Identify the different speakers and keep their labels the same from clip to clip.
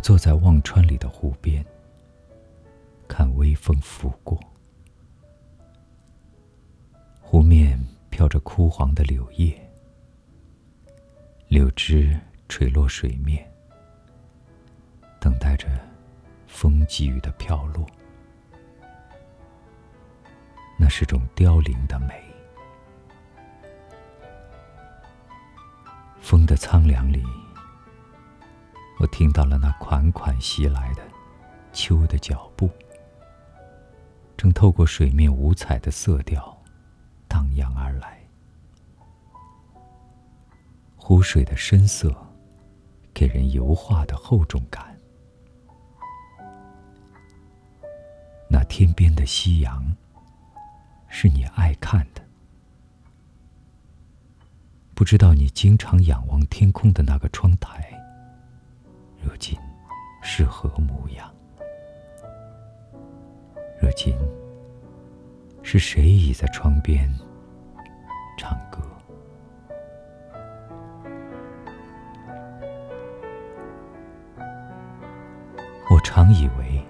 Speaker 1: 坐在忘川里的湖边，看微风拂过，湖面飘着枯黄的柳叶，柳枝垂落水面，等待着风给予的飘落。那是种凋零的美。风的苍凉里，我听到了那款款袭来的秋的脚步，正透过水面五彩的色调荡漾而来。湖水的深色，给人油画的厚重感。那天边的夕阳。是你爱看的，不知道你经常仰望天空的那个窗台，如今是何模样？如今是谁倚在窗边唱歌？我常以为，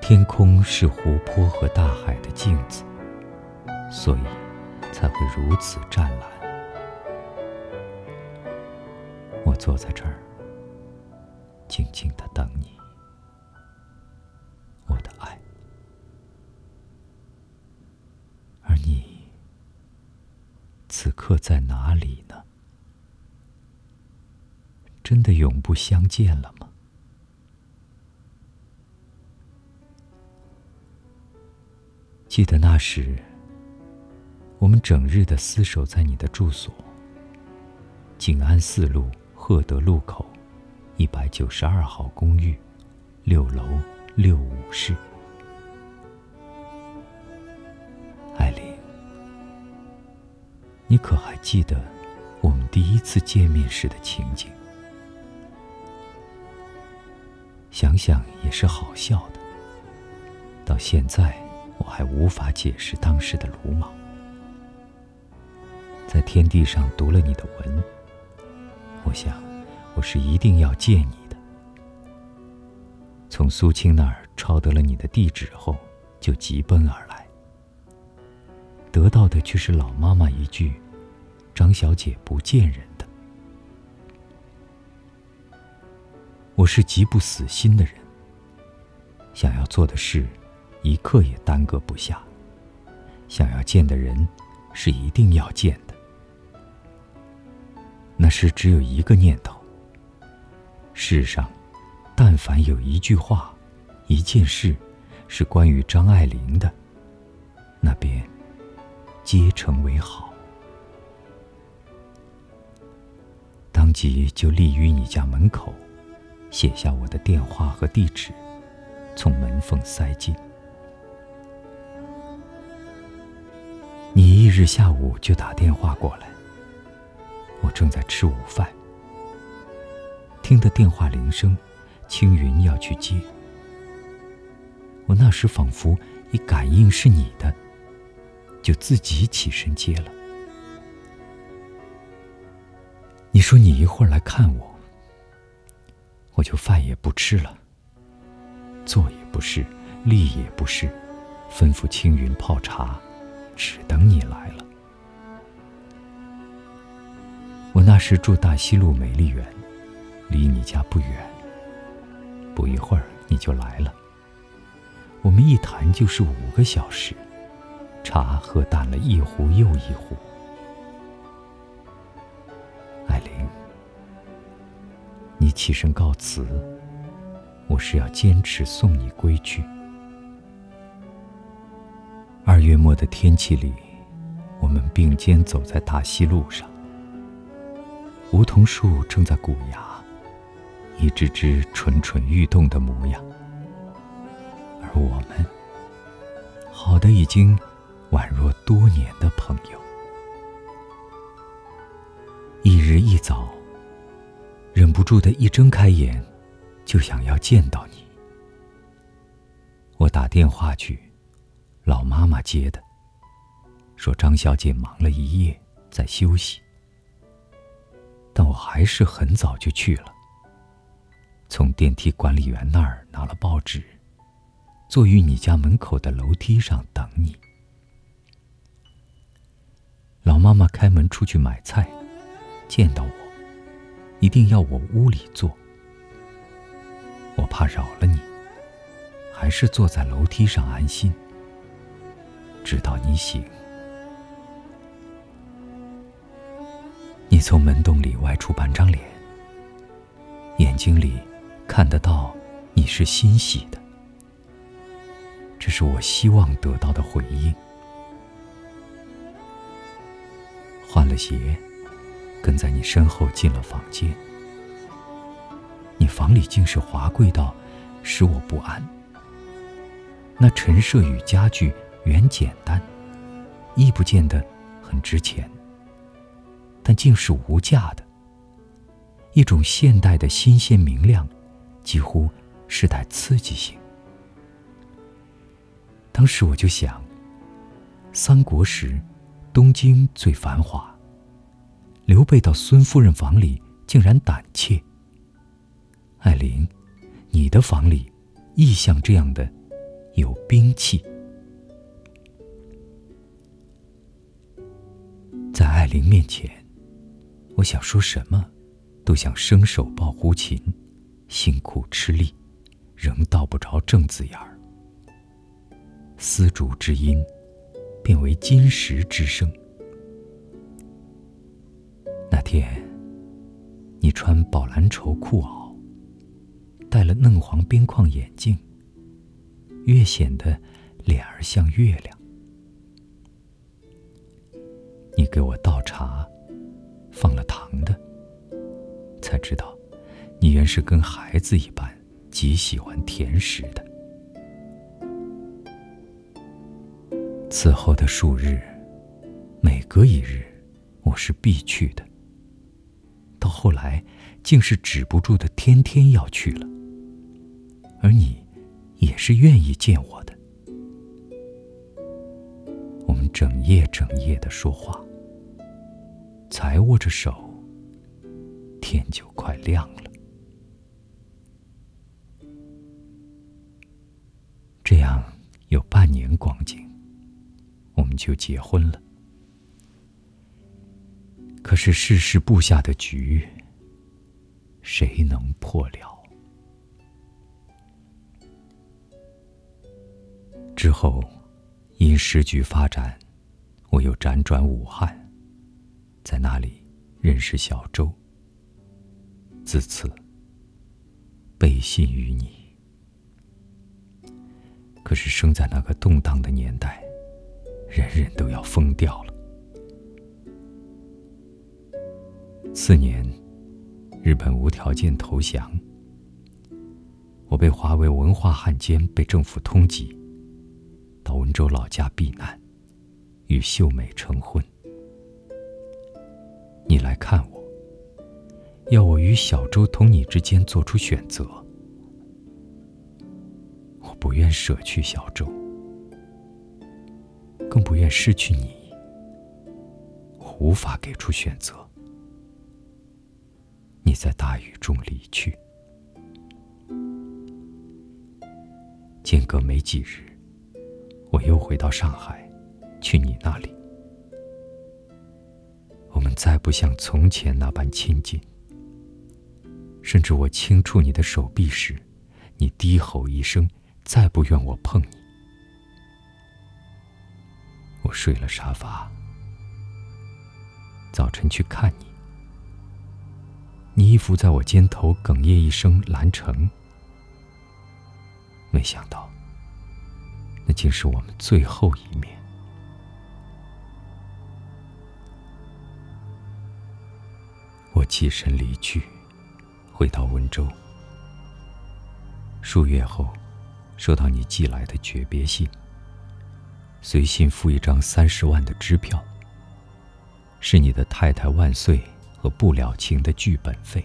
Speaker 1: 天空是湖泊和大海的镜子。所以，才会如此湛蓝。我坐在这儿，静静的等你，我的爱。而你，此刻在哪里呢？真的永不相见了吗？记得那时。我们整日的厮守在你的住所，静安寺路赫德路口一百九十二号公寓六楼六五室。艾琳，你可还记得我们第一次见面时的情景？想想也是好笑的。到现在，我还无法解释当时的鲁莽。在天地上读了你的文，我想，我是一定要见你的。从苏青那儿抄得了你的地址后，就急奔而来，得到的却是老妈妈一句：“张小姐不见人的。”我是极不死心的人，想要做的事，一刻也耽搁不下；想要见的人，是一定要见的。那时只有一个念头：世上，但凡有一句话、一件事，是关于张爱玲的，那便皆成为好。当即就立于你家门口，写下我的电话和地址，从门缝塞进。你一日下午就打电话过来。我正在吃午饭，听得电话铃声，青云要去接。我那时仿佛一感应是你的，就自己起身接了。你说你一会儿来看我，我就饭也不吃了，坐也不是，立也不是，吩咐青云泡茶，只等你来了。我那时住大西路美丽园，离你家不远。不一会儿你就来了，我们一谈就是五个小时，茶喝淡了一壶又一壶。艾琳，你起身告辞，我是要坚持送你归去。二月末的天气里，我们并肩走在大西路上。梧桐树正在鼓芽，一只只蠢蠢欲动的模样。而我们，好的已经宛若多年的朋友。一日一早，忍不住的一睁开眼，就想要见到你。我打电话去，老妈妈接的，说张小姐忙了一夜，在休息。但我还是很早就去了。从电梯管理员那儿拿了报纸，坐于你家门口的楼梯上等你。老妈妈开门出去买菜，见到我，一定要我屋里坐。我怕扰了你，还是坐在楼梯上安心，直到你醒。你从门洞里外出半张脸，眼睛里看得到你是欣喜的，这是我希望得到的回应。换了鞋，跟在你身后进了房间。你房里竟是华贵到使我不安。那陈设与家具原简单，亦不见得很值钱。但竟是无价的，一种现代的新鲜明亮，几乎是带刺激性。当时我就想，三国时，东京最繁华。刘备到孙夫人房里竟然胆怯。艾琳，你的房里亦像这样的，有兵器。在艾琳面前。我想说什么，都想伸手抱胡琴，辛苦吃力，仍道不着正字眼儿。丝竹之音，变为金石之声。那天，你穿宝蓝绸裤袄，戴了嫩黄边框眼镜，越显得脸儿像月亮。你给我倒茶。放了糖的，才知道，你原是跟孩子一般极喜欢甜食的。此后的数日，每隔一日，我是必去的。到后来，竟是止不住的，天天要去了。而你，也是愿意见我的。我们整夜整夜的说话。才握着手，天就快亮了。这样有半年光景，我们就结婚了。可是世事布下的局，谁能破了？之后，因时局发展，我又辗转武汉。在那里认识小周，自此背信于你。可是生在那个动荡的年代，人人都要疯掉了。次年，日本无条件投降，我被划为文化汉奸，被政府通缉，到温州老家避难，与秀美成婚。你来看我，要我与小周同你之间做出选择。不愿舍去小周，更不愿失去你。我无法给出选择。你在大雨中离去，间隔没几日，我又回到上海，去你那里。我们再不像从前那般亲近。甚至我轻触你的手臂时，你低吼一声，再不愿我碰你。我睡了沙发，早晨去看你，你依附在我肩头，哽咽一声“兰城”。没想到，那竟是我们最后一面。我起身离去，回到温州。数月后，收到你寄来的诀别信，随信附一张三十万的支票，是你的《太太万岁》和《不了情》的剧本费。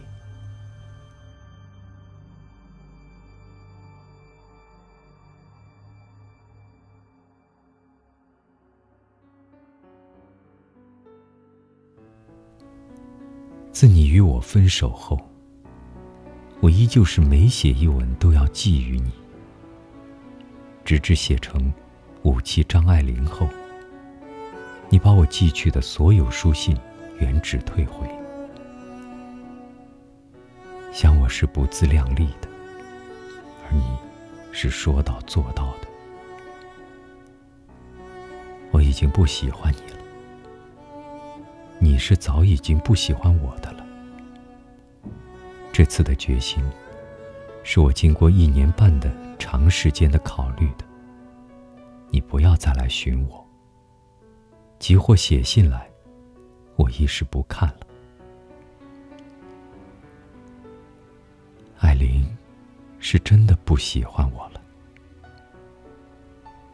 Speaker 1: 自你与我分手后，我依旧是每写一文都要寄予你，直至写成武器张爱玲后，你把我寄去的所有书信原址退回。想我是不自量力的，而你是说到做到的。我已经不喜欢你了，你是早已经不喜欢我的了。这次的决心，是我经过一年半的长时间的考虑的。你不要再来寻我，急或写信来，我一时不看了。艾琳，是真的不喜欢我了。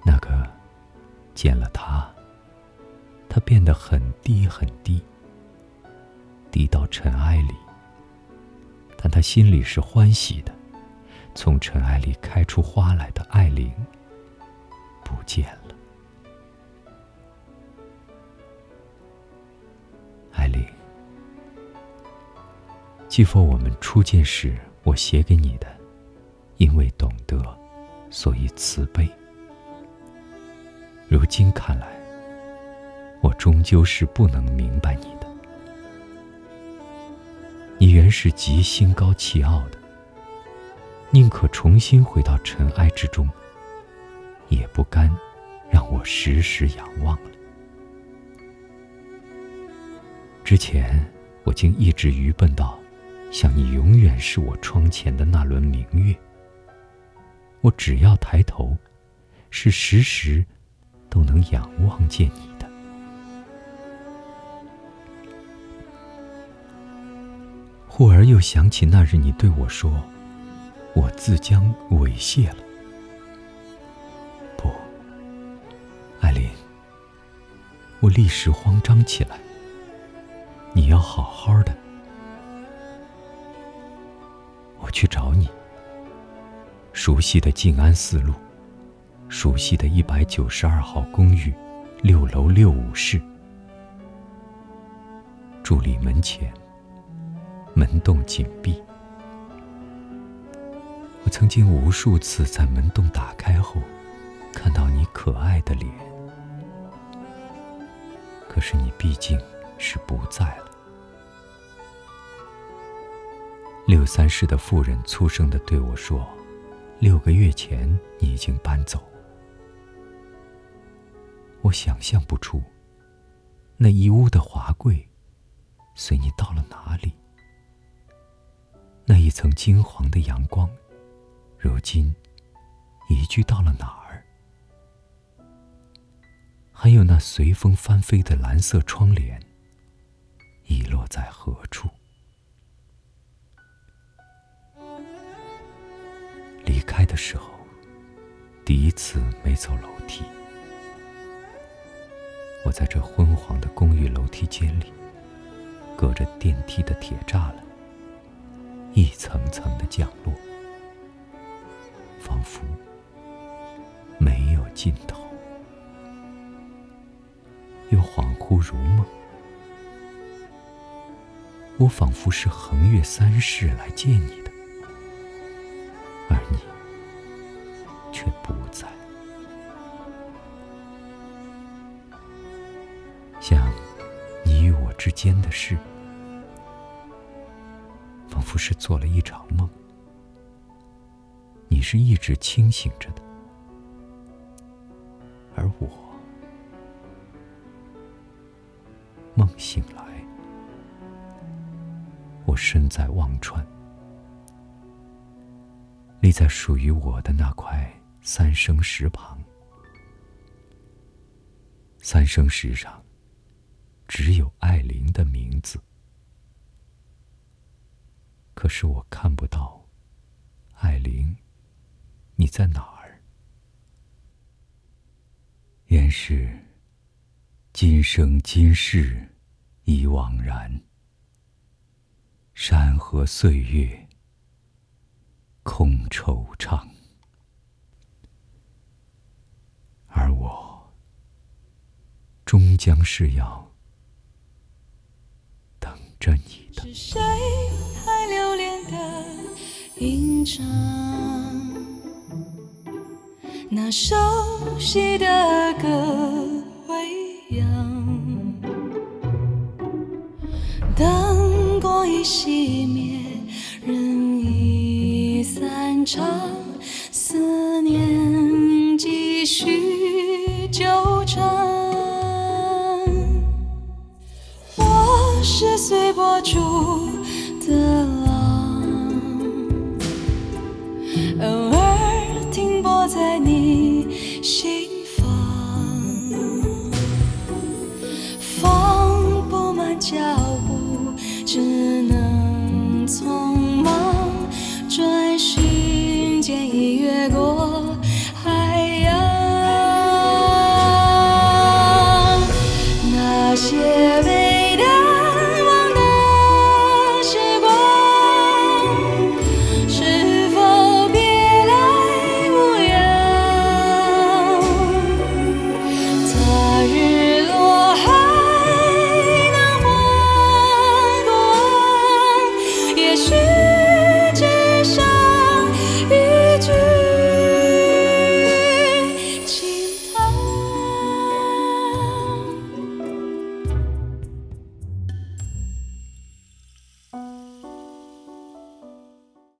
Speaker 1: 那个，见了他，他变得很低很低，低到尘埃里。但他心里是欢喜的，从尘埃里开出花来的艾琳不见了。艾琳，记否我们初见时我写给你的，因为懂得，所以慈悲。如今看来，我终究是不能明白你的。你原是极心高气傲的，宁可重新回到尘埃之中，也不甘让我时时仰望了。之前我竟一直愚笨到，想你永远是我窗前的那轮明月。我只要抬头，是时时都能仰望见你的。忽而又想起那日你对我说：“我自将猥亵了。”不，艾琳，我立时慌张起来。你要好好的，我去找你。熟悉的静安寺路，熟悉的一百九十二号公寓，六楼六五室，助理门前。门洞紧闭。我曾经无数次在门洞打开后，看到你可爱的脸。可是你毕竟是不在了。六三室的妇人粗声的对我说：“六个月前你已经搬走。”我想象不出，那一屋的华贵，随你到了哪里。那一层金黄的阳光，如今移居到了哪儿？还有那随风翻飞的蓝色窗帘，遗落在何处？离开的时候，第一次没走楼梯。我在这昏黄的公寓楼梯间里，隔着电梯的铁栅栏。一层层的降落，仿佛没有尽头，又恍惚如梦。我仿佛是横越三世来见你的，而你却不在，像你与我之间的事。仿佛是做了一场梦，你是一直清醒着的，而我梦醒来，我身在忘川，立在属于我的那块三生石旁，三生石上只有艾琳的名字。可是我看不到，艾琳，你在哪儿？原是今生今世已惘然，山河岁月空惆怅，而我终将是要等着你的。
Speaker 2: 熟悉的歌未央，灯光已熄灭，人已散场，